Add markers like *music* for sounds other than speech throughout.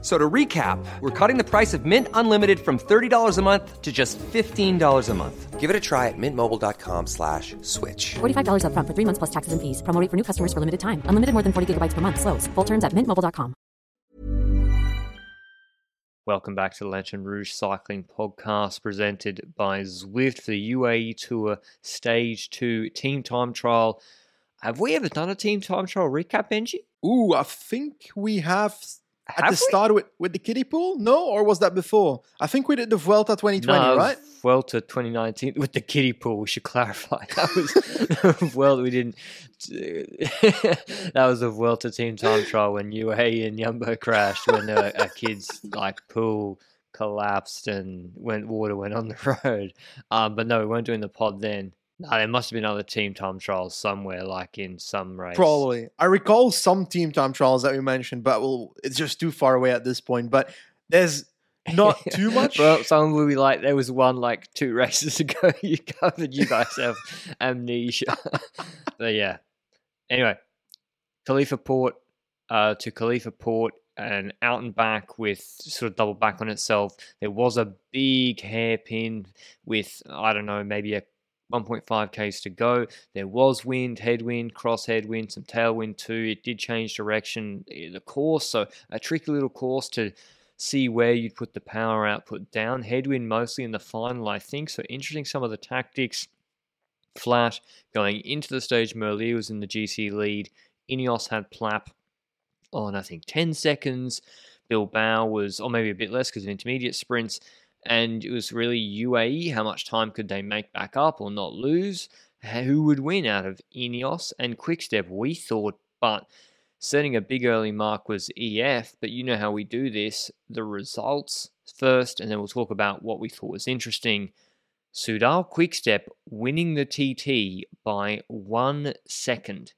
F- So to recap, we're cutting the price of Mint Unlimited from $30 a month to just $15 a month. Give it a try at mintmobile.com slash switch. $45 upfront for three months plus taxes and fees. Promo rate for new customers for limited time. Unlimited more than 40 gigabytes per month. Slows. Full terms at mintmobile.com. Welcome back to the Lanterne Rouge Cycling Podcast presented by Zwift for the UAE Tour Stage 2 Team Time Trial. Have we ever done a Team Time Trial recap, Benji? Ooh, I think we have at Have the we? start with, with the kiddie pool. No, or was that before? I think we did the Vuelta 2020, no, right? Vuelta 2019 with the kiddie pool. We should clarify *laughs* that was *laughs* well. We didn't. *laughs* that was a Vuelta team time trial when UAE and Yumbo crashed when a, a kid's like pool collapsed and went water went on the road. Um, but no, we weren't doing the pod then. No, there must have been other team time trials somewhere, like in some race. Probably. I recall some team time trials that we mentioned, but well, it's just too far away at this point. But there's not *laughs* too much. Well, some will be like there was one like two *laughs* races ago. *laughs* You covered. You guys have amnesia. but yeah. Anyway, Khalifa Port uh, to Khalifa Port and out and back with sort of double back on itself. There was a big hairpin with I don't know maybe a 1.5 k's to go. There was wind, headwind, cross headwind, some tailwind too. It did change direction the course, so a tricky little course to see where you'd put the power output down. Headwind mostly in the final, I think. So interesting some of the tactics. Flat going into the stage. Merlier was in the GC lead. Ineos had Plapp on I think 10 seconds. Bilbao was, or maybe a bit less because of intermediate sprints. And it was really UAE. How much time could they make back up or not lose? Who would win out of Ineos and Quickstep? We thought, but setting a big early mark was EF. But you know how we do this the results first, and then we'll talk about what we thought was interesting. Soudal Quickstep winning the TT by one second,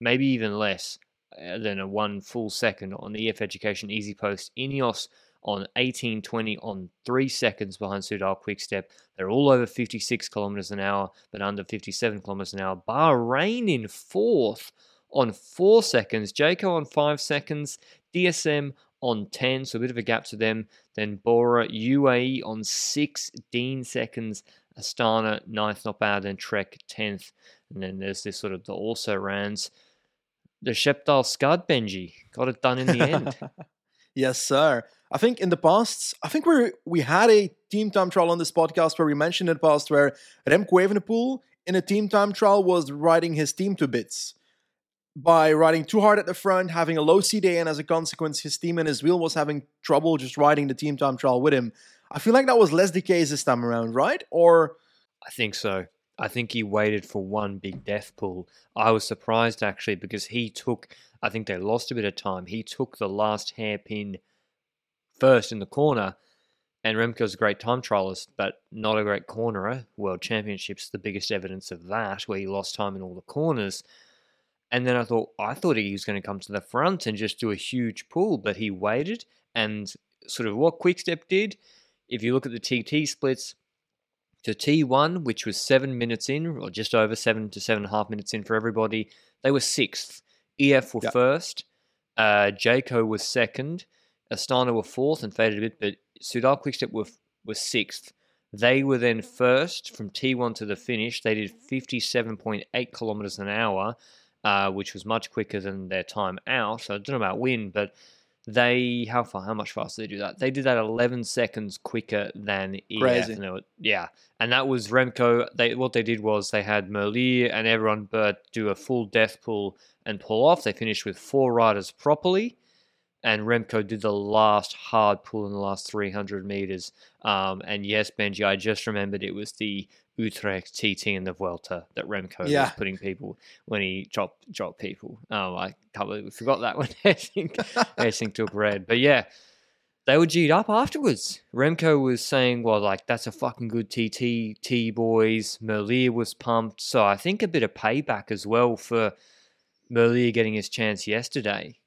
maybe even less uh, than a one full second on the EF Education EasyPost. Ineos on 1820 on three seconds behind Soudal Quickstep. They're all over 56 kilometers an hour, but under 57 kilometers an hour. Bahrain in fourth on four seconds. Jayco on five seconds. DSM on 10, so a bit of a gap to them. Then Bora UAE on 16 seconds. Astana ninth, not bad. Then Trek 10th. And then there's this sort of the also rans. The Shepdal Scud Benji got it done in the end. *laughs* yes, sir. I think in the past, I think we we had a team time trial on this podcast where we mentioned in the past where Remco Evenepoel in a team time trial was riding his team to bits by riding too hard at the front, having a low CDA, and as a consequence, his team and his wheel was having trouble just riding the team time trial with him. I feel like that was less the case this time around, right? Or I think so. I think he waited for one big death pull. I was surprised actually because he took, I think they lost a bit of time. He took the last hairpin first in the corner, and Remco's a great time trialist, but not a great cornerer. World Championships, the biggest evidence of that, where he lost time in all the corners. And then I thought, I thought he was going to come to the front and just do a huge pull, but he waited and sort of what Quickstep did. If you look at the TT splits, to T1, which was seven minutes in, or just over seven to seven and a half minutes in for everybody, they were sixth. EF were Yep. first. Uh, Jayco was second. Astana were fourth and faded a bit, but Soudal Quickstep were, were sixth. They were then first from T1 to the finish. They did 57.8 kilometers an hour, uh, which was much quicker than their time out. So I don't know about win, but they how far how much faster they do that? They did that 11 seconds quicker than EF. Crazy. And it was- yeah, and that was Remco. They what they did was they had Merlier and everyone but do a full death pull and pull off. They finished with four riders properly, and Remco did the last hard pull in the last 300 meters. Um, and yes, Benji, I just remembered it was the Utrecht TT in the Vuelta that Remco Yeah. was putting people when he dropped dropped people. Oh, I can't believe we forgot that when Gesink, Gesink took red. But yeah, they were G'd up afterwards. Remco was saying, well, like, that's a fucking good TT, T boys. Merlier was pumped. So I think a bit of payback as well for Merlier getting his chance yesterday.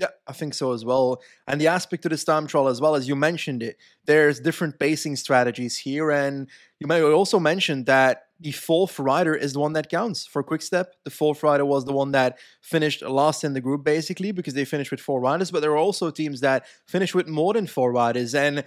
Yeah, I think so as well. And the aspect of this time trial as well, as you mentioned it, there's different pacing strategies here. And you may also mention that the fourth rider is the one that counts for Quickstep. The fourth rider was the one that finished last in the group, basically, because they finished with four riders. But there are also teams that finish with more than four riders. And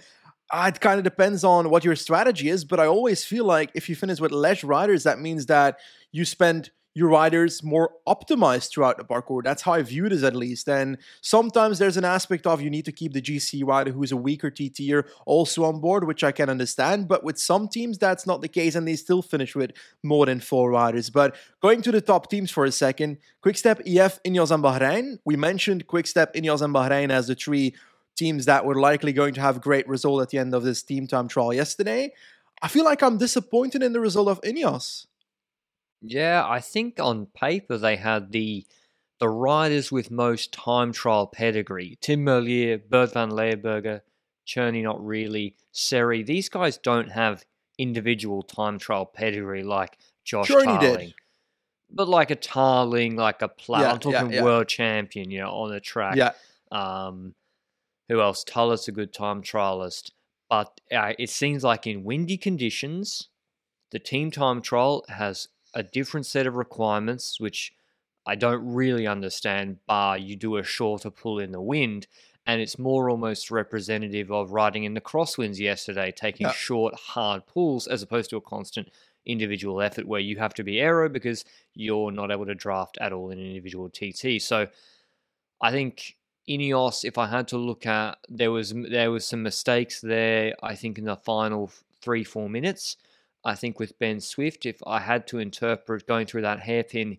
uh, it kind of depends on what your strategy is. But I always feel like if you finish with less riders, that means that you spend your riders more optimized throughout the parcours. That's how I view this at least. And sometimes there's an aspect of you need to keep the GC rider who's a weaker TTer also on board, which I can understand. But with some teams, that's not the case, and they still finish with more than four riders. But going to the top teams for a second, Quickstep, EF, Ineos, and Bahrain. We mentioned Quickstep, Ineos, and Bahrain as the three teams that were likely going to have great result at the end of this team time trial yesterday. I feel like I'm disappointed in the result of Ineos. Yeah, I think on paper they had the the riders with most time trial pedigree. Tim Merlier, Bert van Lerberghe, Cherney not really, Serry. These guys don't have individual time trial pedigree like Josh Cherney Tarling. did. But like a Tarling, like a Plough. Yeah, I'm talking yeah, yeah. world champion, you know, on the track. Yeah. Um, who else? Tulett's a good time trialist. But uh, it seems like in windy conditions, the team time trial has a different set of requirements, which I don't really understand, bar you do a shorter pull in the wind. And it's more almost representative of riding in the crosswinds yesterday, taking Yeah. short, hard pulls as opposed to a constant individual effort where you have to be aero because you're not able to draft at all in an individual TT. So I think Ineos, if I had to look at, there was there was some mistakes there. I think in the final three four minutes. I think with Ben Swift, if I had to interpret going through that hairpin,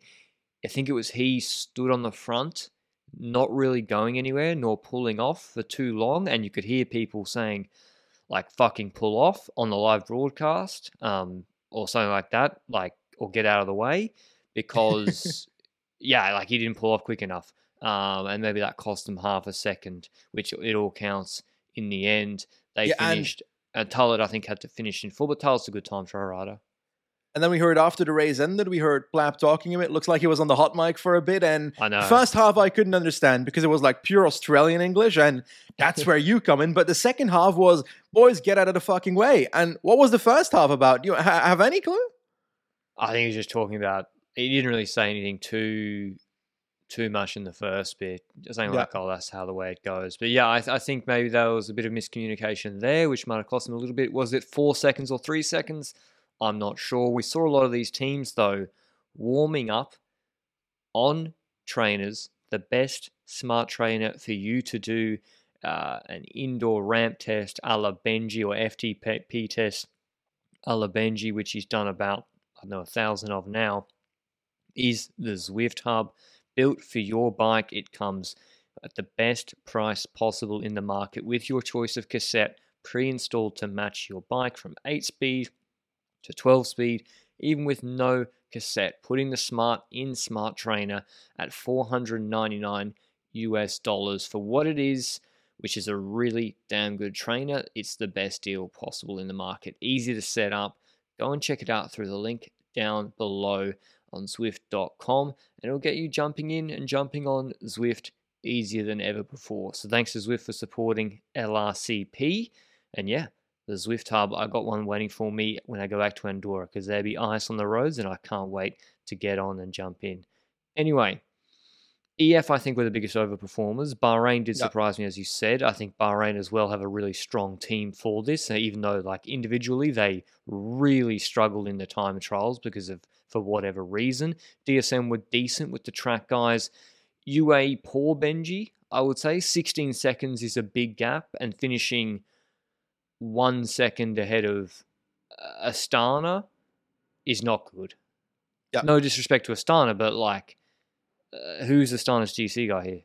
I think it was he stood on the front, not really going anywhere nor pulling off for too long, and you could hear people saying, like "fucking pull off" on the live broadcast, um, or something like that, like or get out of the way, because *laughs* yeah, like he didn't pull off quick enough, um, and maybe that cost him half a second, which it all counts in the end. They Yeah, finished. And Tulett, I think, had to finish in full, but Tulett's a good time for a rider. And then we heard after the race ended, we heard Plapp talking him. It looks like he was on the hot mic for a bit. And I know. first half I couldn't understand because it was like pure Australian English, and that's where you come in. But the second half was, boys, get out of the fucking way. And what was the first half about? Do You ha- have any clue? I think he was just talking about. He didn't really say anything too too much in the first bit. Saying Yeah. like, "Oh, that's how the way it goes." But yeah, I, I think maybe there was a bit of miscommunication there, which might have cost him a little bit. Was it four seconds or three seconds? I'm not sure. We saw a lot of these teams though warming up on trainers. The best smart trainer for you to do uh, an indoor ramp test a la Benji or FTP test a la Benji, which he's done about I don't know a thousand of now, is the Zwift Hub built for your bike. It comes at the best price possible in the market with your choice of cassette pre-installed to match your bike from 8 speed to 12 speed, even with no cassette, putting the smart in Smart Trainer at 499 US dollars for what it is, which is a really damn good trainer. It's the best deal possible in the market. Easy to set up. Go and check it out through the link down below on Zwift.com, and it'll get you jumping in and jumping on Zwift easier than ever before. So thanks to Zwift for supporting LRCP. And yeah, the Zwift Hub, I got one waiting for me when I go back to Andorra because there'll be ice on the roads and I can't wait to get on and jump in. Anyway, EF, I think, were the biggest overperformers. Bahrain did Yeah. surprise me, as you said. I think Bahrain as well have a really strong team for this, even though, like, individually, they really struggled in the time trials because of, for whatever reason. DSM were decent with the track guys. UA, poor Benji, I would say. 16 seconds is a big gap, and finishing one second ahead of uh, Astana is not good. Yeah. No disrespect to Astana, but like, uh, who's Astana's GC guy here?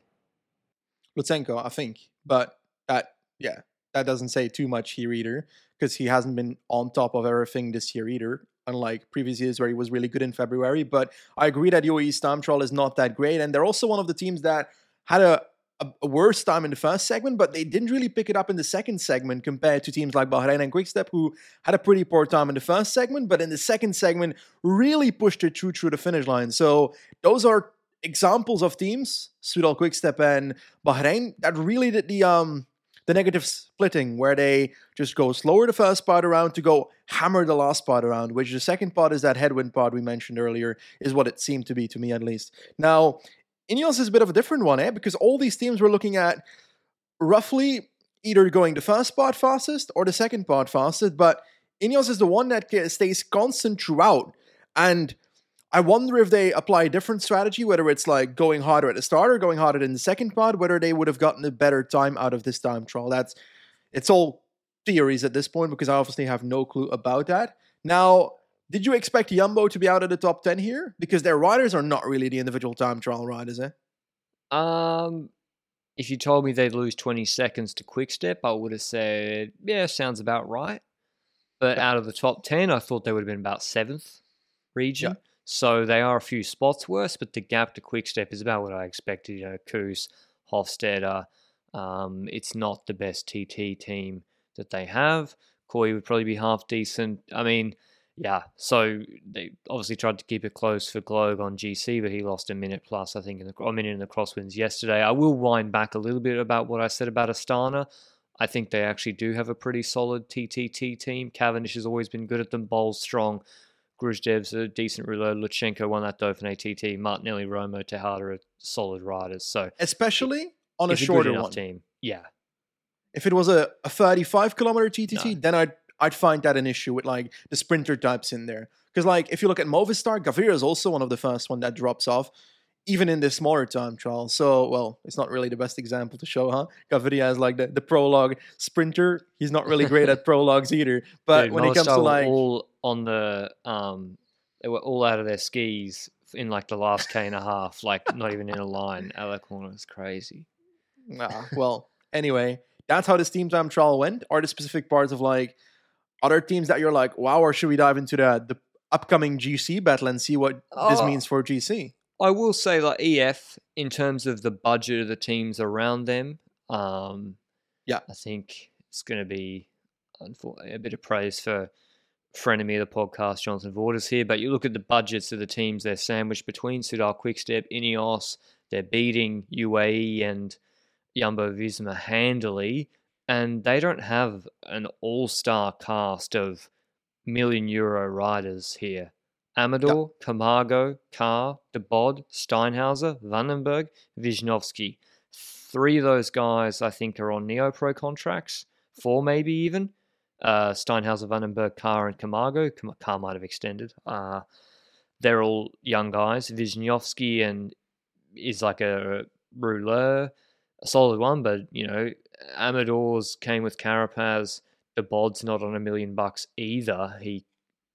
Lutsenko, I think. But that, yeah, that doesn't say too much here either because he hasn't been on top of everything this year either, unlike previous years where he was really good in February. But I agree that UAE's time trial is not that great. And they're also one of the teams that had a, a, a worse time in the first segment, but they didn't really pick it up in the second segment compared to teams like Bahrain and Quickstep, who had a pretty poor time in the first segment, but in the second segment really pushed it through through the finish line. So those are examples of teams, Soudal Quickstep and Bahrain, that really did the um the negative splitting where they just go slower the first part around to go hammer the last part around, which the second part is that headwind part we mentioned earlier, is what it seemed to be to me at least. Now, Ineos is a bit of a different one, eh? Because all these teams were looking at roughly either going the first part fastest or the second part fastest, but Ineos is the one that stays constant throughout. And I wonder if they apply a different strategy, whether it's like going harder at the start or going harder in the second part, whether they would have gotten a better time out of this time trial. That's it's all theories at this point because I obviously have no clue about that. Now, did you expect Yumbo to be out of the top 10 here? Because their riders are not really the individual time trial riders, eh? Um, if you told me they'd lose 20 seconds to Quickstep, I would have said, yeah, sounds about right. But out of the top 10, I thought they would have been about seventh region. Yeah. So they are a few spots worse, but the gap to Quickstep is about what I expected. You know, Kuss, Hofstede. Um, it's not the best TT team that they have. Kooij would probably be half decent. I mean, yeah, so they obviously tried to keep it close for Gloag on GC, but he lost a minute plus, I think, in the a minute in the crosswinds yesterday. I will wind back a little bit about what I said about Astana. I think they actually do have a pretty solid TTT team. Cavendish has always been good at them. Bowles strong. Gruzdev's a decent rouleur. Lutsenko won that Dauphiné TT. Martinelli, Romo, Tejada are solid riders. So especially on a shorter a one. team, yeah. If it was a, a 35 kilometer TTT, no. then I'd I'd find that an issue with like the sprinter types in there. Because like if you look at Movistar, Gaviria is also one of the first one that drops off, even in the smaller time trial. So well, it's not really the best example to show, huh? Gaviria has like the, the prologue sprinter. He's not really great at *laughs* prologues either. But Dude, when it comes to like all on the um they were all out of their skis in like the last K and a half, like not even in a line. Out that corner is crazy. Nah, well, anyway, that's how the team Time trial went. Are the specific parts of like other teams that you're like, wow, or should we dive into the the upcoming GC battle and see what this Oh. means for GC? I will say like EF in terms of the budget of the teams around them. Um, Yeah. I think it's going to be a bit of praise for friend of me the podcast, Jonathan Vaughters here. But you look at the budgets of the teams; they're sandwiched between Soudal Quickstep, Ineos. They're beating UAE and Jumbo Visma handily, and they don't have an all-star cast of million euro riders here. Amador, Camargo, Carr, De Bod, Steinhauser, Vandenberg, Wisniowski. Three of those guys, I think, are on Neo Pro contracts. Four, maybe even. Uh, Steinhauser, Vandenberg, Carr, and Camargo. Cam- Carr might have extended. Uh, they're all young guys. Wisniowski and is like a rouleur, a solid one, but you know, Amador's came with Carapaz. The Bod's not on a million bucks either. He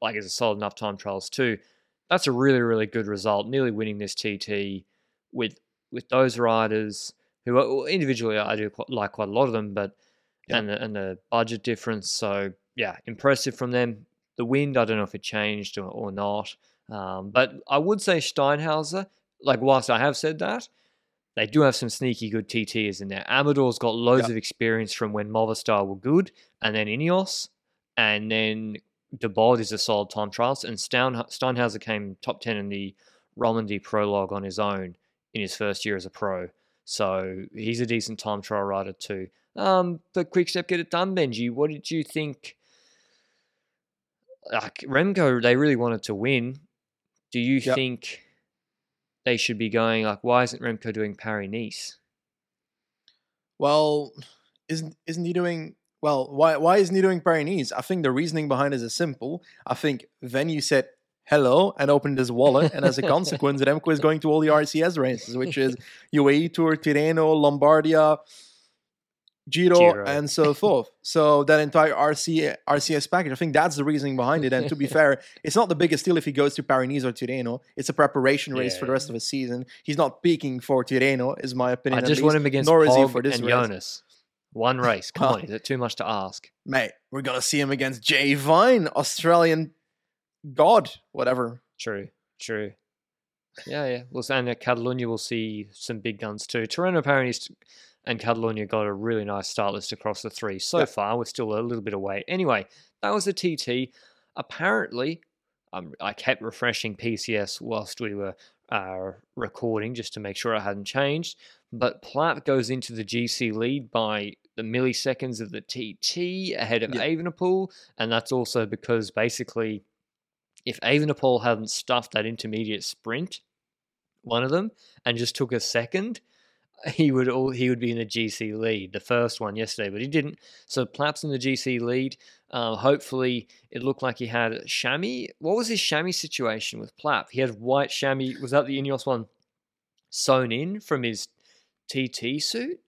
like is a solid enough time trials too. That's a really really good result. Nearly winning this TT with with those riders who are, individually I do quite, like quite a lot of them, but and the, and the budget difference. So yeah, impressive from them. The wind, I don't know if it changed or, or not, um, but I would say Steinhauser. Like whilst I have said that, they do have some sneaky good TTs in there. Amador's got loads of experience from when Movistar were good, and then Ineos, and then De Bod is a solid time trials, and Stein, Steinhauser came top 10 in the Romandy prologue on his own in his first year as a pro. So he's a decent time trial rider too. Um, but Quickstep get it done, Benji. What did you think? Like Remco, they really wanted to win. Do you Yep. think they should be going like? Why isn't Remco doing Paris Nice? Well, isn't isn't he doing well? Why why isn't he doing Pyrenees? I think the reasoning behind it is simple. I think Venue said hello and opened his wallet, and as a consequence, *laughs* Remco is going to all the RCS races, which is UAE Tour, Tirreno, Lombardia, Giro, Giro. and so forth. So that entire RC, RCS package, I think that's the reasoning behind it. And to be *laughs* fair, it's not the biggest deal if he goes to Pyrenees or Tirreno. It's a preparation race for the rest of the season. He's not peaking for Tirreno, is my opinion. I just want him against nor is he for this and race. Jonas. One *laughs* race. Come on, is it too much to ask? Mate, we're gonna see him against Jay Vine, Australian god, whatever. True, true. Yeah, yeah. Well, and Catalonia, we'll see some big guns too. Tirreno, Paris, and Catalonia got a really nice start list across the three. So Yeah. far, we're still a little bit away. Anyway, that was the TT. Apparently, um, I kept refreshing PCS whilst we were uh, recording just to make sure I hadn't changed. But Plapp goes into the GC lead by the milliseconds of the TT ahead of Yeah. Evenepoel, and that's also because basically, if Evenepoel hadn't stuffed that intermediate sprint, one of them, and just took a second, he would all he would be in the GC lead, the first one yesterday, but he didn't. So Plapp's in the GC lead. Uh, hopefully, it looked like he had chamois. What was his chamois situation with Plapp? He had white chamois. Was that the Ineos one sewn in from his TT suit?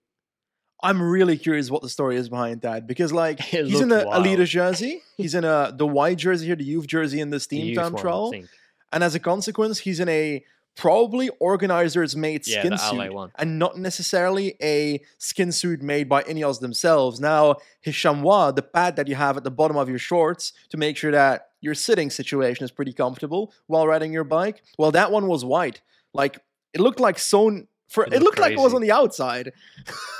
I'm really curious what the story is behind that because, like, *laughs* he's in the looked wild. Alita jersey, he's in a the white jersey here, the youth jersey in the *laughs* The youth Time one, trial, and as a consequence, he's in a probably organizer's made Yeah, skin suit, and not necessarily a skin suit made by Ineos themselves. Now, his chamois, the pad that you have at the bottom of your shorts to make sure that your sitting situation is pretty comfortable while riding your bike. Well, that one was white, like it looked like sewn. For, It it, looked looked like it was on the outside.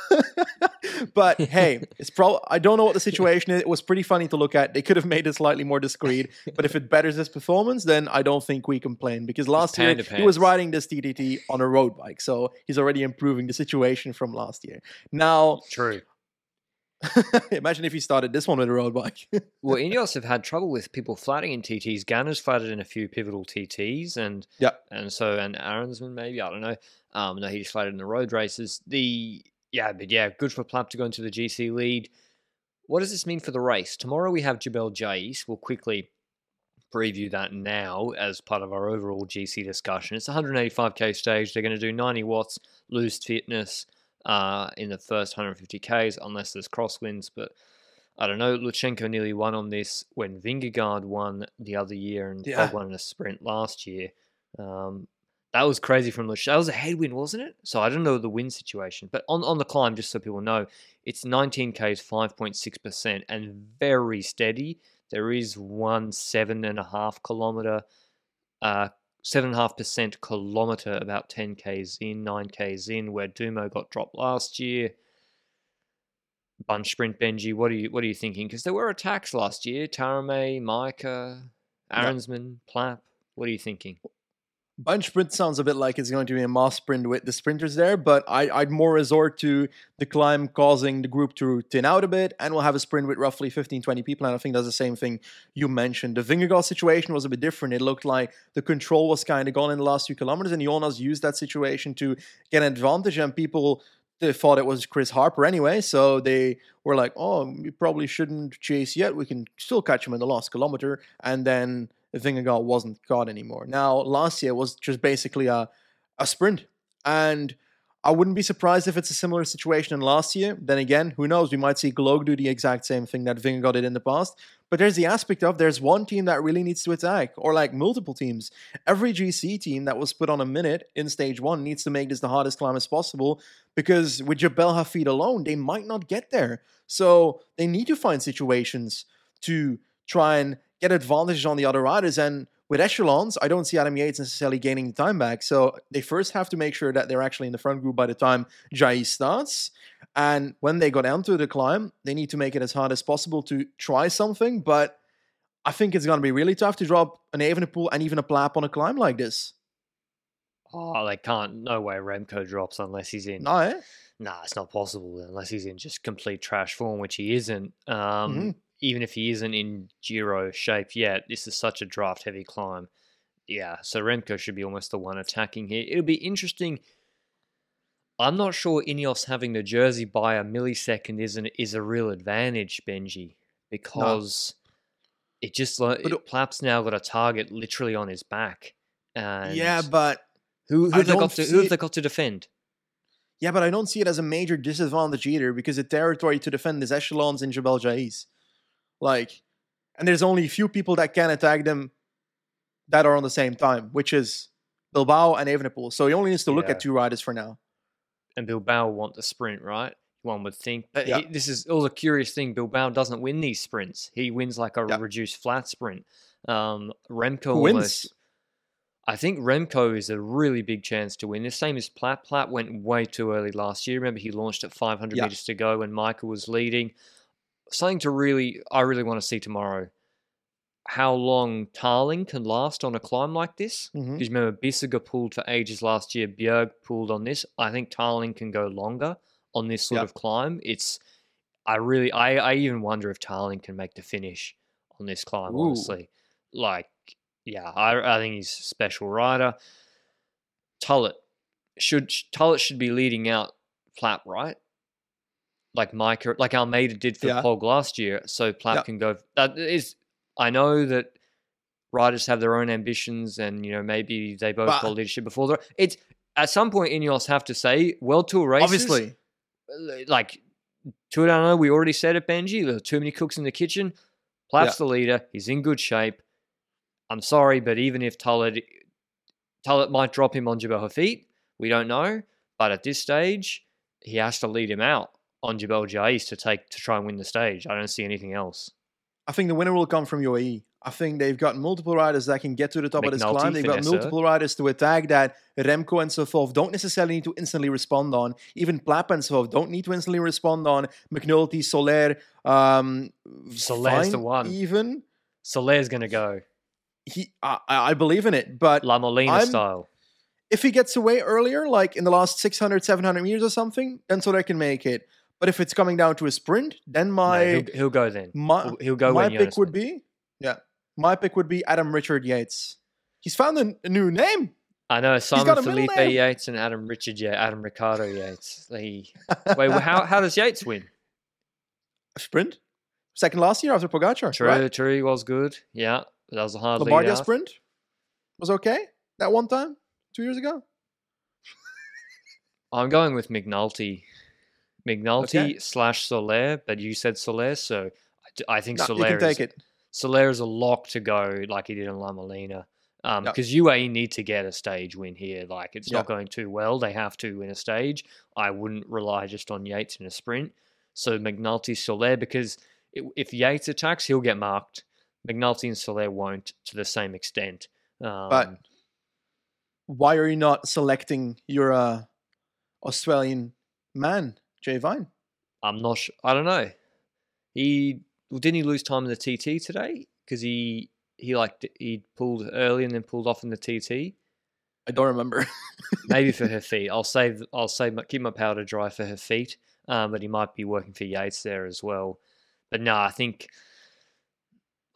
*laughs* but *laughs* hey, it's pro. I don't know what the situation is. It was pretty funny to look at. They could have made it slightly more discreet. But if it betters his performance, then I don't think we complain because last year he was riding this TTT on a road bike, so he's already improving the situation from last year. Now, True. *laughs* imagine if he started this one with a road bike. Well, Ineos have had trouble with people flatting in TTs. Ganna's flatted in a few pivotal TTs, and Yeah. and so and Arensman maybe I don't know. Um, no, he just flatted in the road races. The yeah, but yeah, good for Plapp to go into the GC lead. What does this mean for the race? Tomorrow we have Jebel Jais. We'll quickly preview that now as part of our overall GC discussion. It's 185k stage. They're going to do 90 watts, lose fitness uh, in the first 150ks unless there's crosswinds. But I don't know. Lutsenko nearly won on this when Vingegaard won the other year and Yeah. Pog won in a sprint last year. Um, that was crazy from Lutsenko. That was a headwind, wasn't it? So I don't know the wind situation. But on, on the climb, just so people know, it's 19Ks, 5.6%, and very steady. There is one seven and a half kilometer, uh, seven and a half percent kilometer, about 10 Ks in, 9 Ks in, where Dumo got dropped last year. Bunch sprint Benji, what are you what are you thinking? Because there were attacks last year. Taaramäe, Majka, Yeah. Arensman, Plapp. What are you thinking? Bunch sprint sounds a bit like it's going to be a mass sprint with the sprinters there, but I, I'd more resort to the climb causing the group to thin out a bit, and we'll have a sprint with roughly 15, 20 people. And I think that's the same thing you mentioned. The Vingegaard situation was a bit different. It looked like the control was kind of gone in the last few kilometers, and Jonas used that situation to get an advantage, and people they thought it was Chris Harper anyway, so they were like, "Oh, we probably shouldn't chase yet. We can still catch him in the last kilometer." And then Vingegaard wasn't caught anymore. Now, last year was just basically a a sprint, and I wouldn't be surprised if it's a similar situation in last year. Then again, who knows? We might see Gloag do the exact same thing that Vingegaard did in the past. But there's the aspect of there's one team that really needs to attack, or like multiple teams. Every GC team that was put on a minute in stage one needs to make this the hardest climb as possible because with Jebel Hafeet alone, they might not get there. So they need to find situations to try and get advantages on the other riders. And with echelons, I don't see Adam Yates necessarily gaining the time back. So they first have to make sure that they're actually in the front group by the time Jai starts. And when they go down to the climb, they need to make it as hard as possible to try something. But I think it's going to be really tough to drop an Evenepoel and even a Plapp on a climb like this. Oh, they can't. No way Remco drops unless he's in. No? Nah, it's not possible unless he's in just complete trash form, which he isn't. Um, Mhm. Even if he isn't in Giro shape yet, this is such a draft heavy climb. Yeah, so Remco should be almost the one attacking here. It'll be interesting. I'm not sure Ineos having the jersey by a millisecond is an, is a real advantage, Benji, because it just like Plapp's now got a target literally on his back. And Yeah, but who, who they got to who have they got to defend? Yeah, but I don't see it as a major disadvantage either because the territory to defend is echelons in Jabal Jais. Like, and there's only a few people that can attack them that are on the same time, which is Bilbao and Evenepoel. So he only needs to look Yeah. at two riders for now. and Bilbao want the sprint, right? One would think. But Yeah. he, this is all a curious thing. Bilbao doesn't win these sprints. He wins like a Yeah. reduced flat sprint. Um, Remco Who almost. wins? I think Remco is a really big chance to win. The same as Plapp. Plapp went way too early last year. Remember, he launched at 500 Yeah. meters to go when Michael was leading. Something to really, I really want to see tomorrow. how long Tarling can last on a climb like this. Mhm. Because remember, Bissegger pulled for ages last year. Bjerg pulled on this. I think Tarling can go longer on this sort Yeah. of climb. It's, I really, I, I even wonder if Tarling can make the finish on this climb. Ooh. Honestly, like, yeah, I, I think he's a special rider. Tulett should Tulett should be leading out Plapp, right? Like Majka, like Almeida did for Yeah. Pog last year, so Yeah. can go. That is, I know that riders have their own ambitions, and you know maybe they both But- got leadership before. The, it's at some point Ineos have to say World Tour races. Obviously, uh, like Tour Down we already said it, Benji. There are too many cooks in the kitchen. Plapp's the leader. He's in good shape. I'm sorry, but even if Tulett, Tulett might drop him on Jabal Hafeet, we don't know. But at this stage, he has to lead him out on Jabal Jais to take to try and win the stage. I don't see anything else. I think the winner will come from UAE. I think they've got multiple riders that can get to the top of this climb. They've got multiple riders to attack that Remco and Sofov don't necessarily need to instantly respond on. Even Plapp and Sofov don't need to instantly respond on. McNulty, Soler, um, Soler's the one. Even Soler's going to go he, I, I believe in it, but La Molina I'm- style. if he gets away earlier, like in the last 600, 700 meters or something, then Soler can make it. But if it's coming down to a sprint, then No, my he'll, he'll go then. my, He'll- go my pick would be yeah my pick would be adam richard yates he's found a, a new name I know Simon got a middle Felipe name. Yates and Adam Richard yeah, Adam Ricardo Yates. They wait. well, How how does Yates win? A sprint second last year after Pogacar True, right true. He was good. Yeah, that was a hard Lombardia sprint was okay that one time two years ago I'm going with McNulty. McNulty Okay. slash Soler, but you said Soler, so I think No, you Soler can is, take it Soler is a lock to go, like he did in La Molina. Um, because UAE need to get a stage win here. Like it's not going too well. They have to win a stage. I wouldn't rely just on Yates in a sprint. So McNulty, Soler, because if Yates attacks, he'll get marked. McNulty and Soler won't to the same extent. Um, but why are you not selecting your uh, australian man jay vine I'm not. Sh- I don't know. He well, didn't he lose time in the TT today because he he like he pulled early and then pulled off in the TT. i don't remember *laughs* Maybe for Hafeet. I'll save. I'll save. my- Keep my powder dry for Hafeet. Um, but he might be working for Yates there as well. But no, I think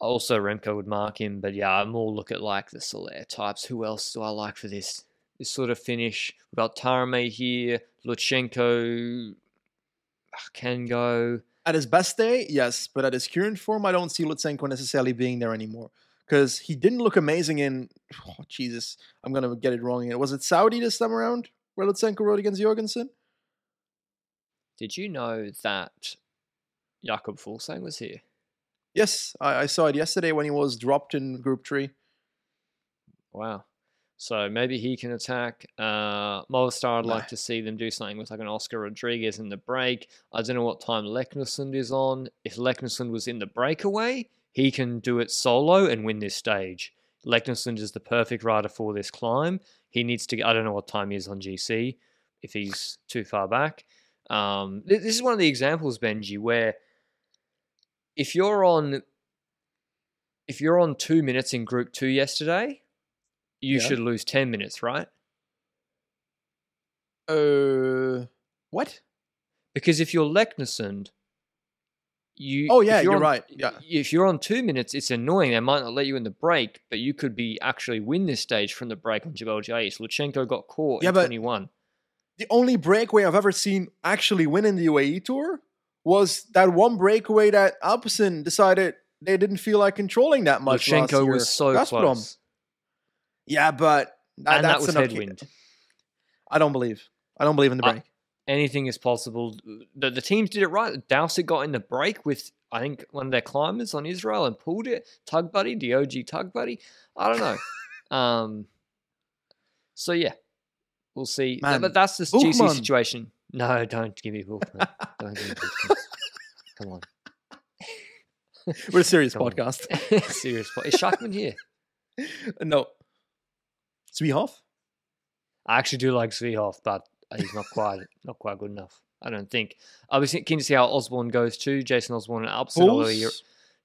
also Remco would mark him. But yeah, I more look at like the Soler types. Who else do I like for this this sort of finish? We've got Taaramäe here, Lutsenko Ah, can go. At his best day, yes, but at his current form, I don't see Lutsenko necessarily being there anymore because he didn't look amazing in. Oh, Jesus, I'm gonna get it wrong again. Was it Saudi this time around where Lutsenko rode against Jorgensen? Did you know that Jakob Fuglsang was here? Yes, I, I saw it yesterday when he was dropped in Group Three. Wow. So maybe he can attack. Uh, Movistar, I'd Nah. like to see them do something with like an Oscar Rodriguez in the break. I don't know what time Leknessund is on. If Leknessund was in the breakaway, he can do it solo and win this stage. Leknessund is the perfect rider for this climb. He needs to. I don't know what time he is on GC. If he's too far back, um, this is one of the examples, Benji, where if you're on if you're on two minutes in Group Two yesterday, you Yeah. should lose ten minutes, right? Uh, what? Because if you're Leknessund, you Oh yeah, you're on- right. Yeah, If you're on two minutes, it's annoying. They might not let you in the break, but you could be actually win this stage from the break on Jabal Jais. Lutsenko got caught Yeah, in but- 21. the only breakaway I've ever seen actually win in the UAE Tour was that one breakaway that Alpecin decided they didn't feel like controlling that much. Lutsenko was so Gazprom. close, Yeah, but that, and that that's was headwind. I don't believe. I don't believe in the I- break. Anything is possible. The, the teams did it right. Dowsett got in the break with I think one of their climbers on Israel and pulled it. Tug buddy, the OG tug buddy. I don't know. *laughs* um. So yeah, we'll see. Man, but that's the GC situation. No, don't give me Buchmann. *laughs* don't give me Buchmann. Come on. We're a serious *laughs* Come podcast. Serious. po- Is Schachmann here? no. Sweehoff? I actually do like Svihov, but he's not quite not quite good enough. I don't think. I was keen to see how Osborne goes too. Jason Osborne and Alpecin. although he-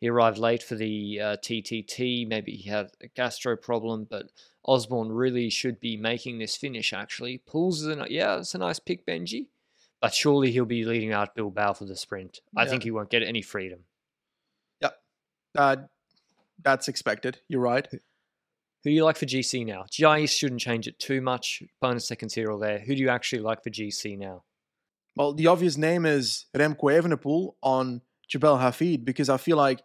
He arrived late for the uh, TTT. Maybe he had a gastro problem, but Osborne really should be making this finish. Actually, pulls is a, yeah, it's a nice pick, Benji. But surely he'll be leading out Bill Bilbao for the sprint. I Yeah. think he won't get any freedom. Uh, that's expected. You're right. Who do you like for GC now? GIS shouldn't change it too much. Bonus seconds here or there. Who do you actually like for GC now? Well, the obvious name is Remco Evenepoel on Jabal Hafeet because I feel like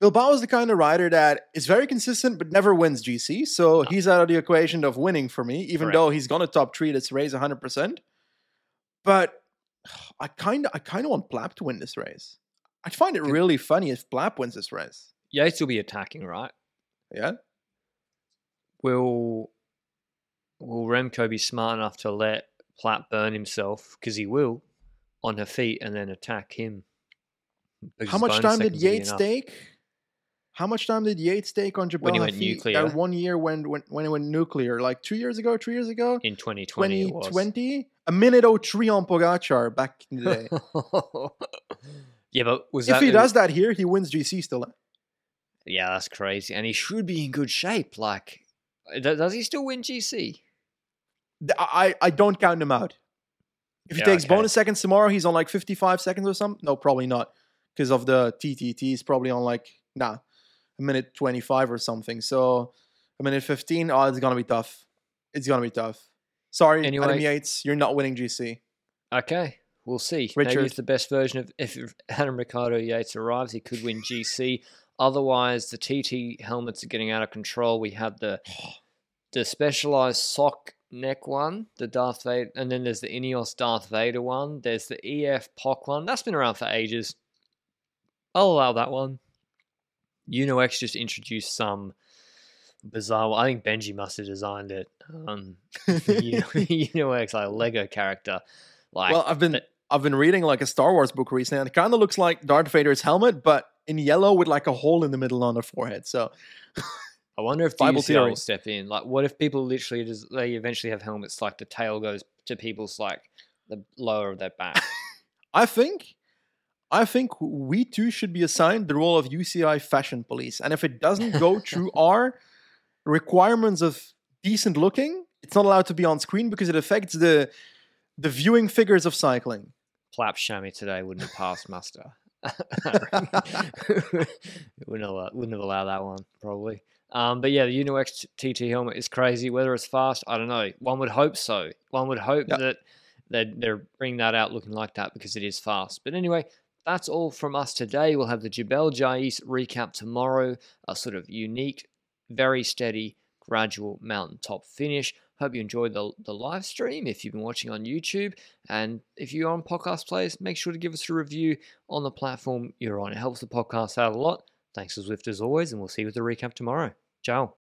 Bilbao is the kind of rider that is very consistent but never wins GC. So ah. he's out of the equation of winning for me, even Correct. though he's going to top three this race 100%. But I kind of I kind of want Plapp to win this race. I'd find it really funny if Plapp wins this race. Yates will be attacking, right? Yeah. Will Will Remco be smart enough to let Plapp burn himself? Because he will on Hafeet and then attack him. How much time did Yates take? How much time did Yates take on Jabal When he went Hafeet nuclear. That one year when, when when it went nuclear, like two years ago, three years ago, in 2020? 2020, a minute 03 on Pogacar back in the day. *laughs* yeah, but was if that he does that here, he wins GC still. Eh? Yeah, that's crazy, and he should be in good shape. Like, Uh, does he still win GC? I I don't count him out. If he Yeah, takes okay. bonus seconds tomorrow, he's on like 55 seconds or something. No, probably not, because of the TTT. He's probably on like nah, a minute 25 or something. So a minute 15. Oh, it's gonna be tough. It's gonna be tough. Sorry, Adam Yates, you're not winning GC. Okay, we'll see. Maybe Richard. it's the best version of if Adam Ricardo Yates arrives, he could win GC. Otherwise, the TT helmets are getting out of control. We have the *sighs* the specialized sock neck one, the Darth Vader, and then there's the Ineos Darth Vader one. There's the EF POC one. That's been around for ages. I'll allow that one. Uno-X just introduced some bizarre. I think Benji must have designed it. Um, *laughs* Uno-X *laughs* like a Lego character. Like well, I've been I've been reading like a Star Wars book recently, and it kind of looks like Darth Vader's helmet, but in yellow with like a hole in the middle on the forehead. So I wonder if *laughs* Bible theory. will step in. Like, what if people literally just they eventually have helmets like the tail goes to people's like the lower of their back. *laughs* I think, I think we too should be assigned the role of UCI fashion police, and if it doesn't go through *laughs* our requirements of decent looking, it's not allowed to be on screen because it affects the the viewing figures of cycling. Plapp chamois today wouldn't have passed muster. *laughs* *laughs* wouldn't allow, wouldn't have allowed that one probably. Um, but yeah, the Uno-X TT helmet is crazy. Whether it's fast, I don't know. One would hope so. One would hope Yep. that they're, they're bringing that out looking like that because it is fast. But anyway, that's all from us today. We'll have the Jebel Jais recap tomorrow. A sort of unique, very steady, gradual mountaintop finish. Hope you enjoyed the, the live stream if you've been watching on YouTube. And if you're on podcast players, make sure to give us a review on the platform you're on. It helps the podcast out a lot. Thanks for Zwift as always, and we'll see you with the recap tomorrow. Ciao.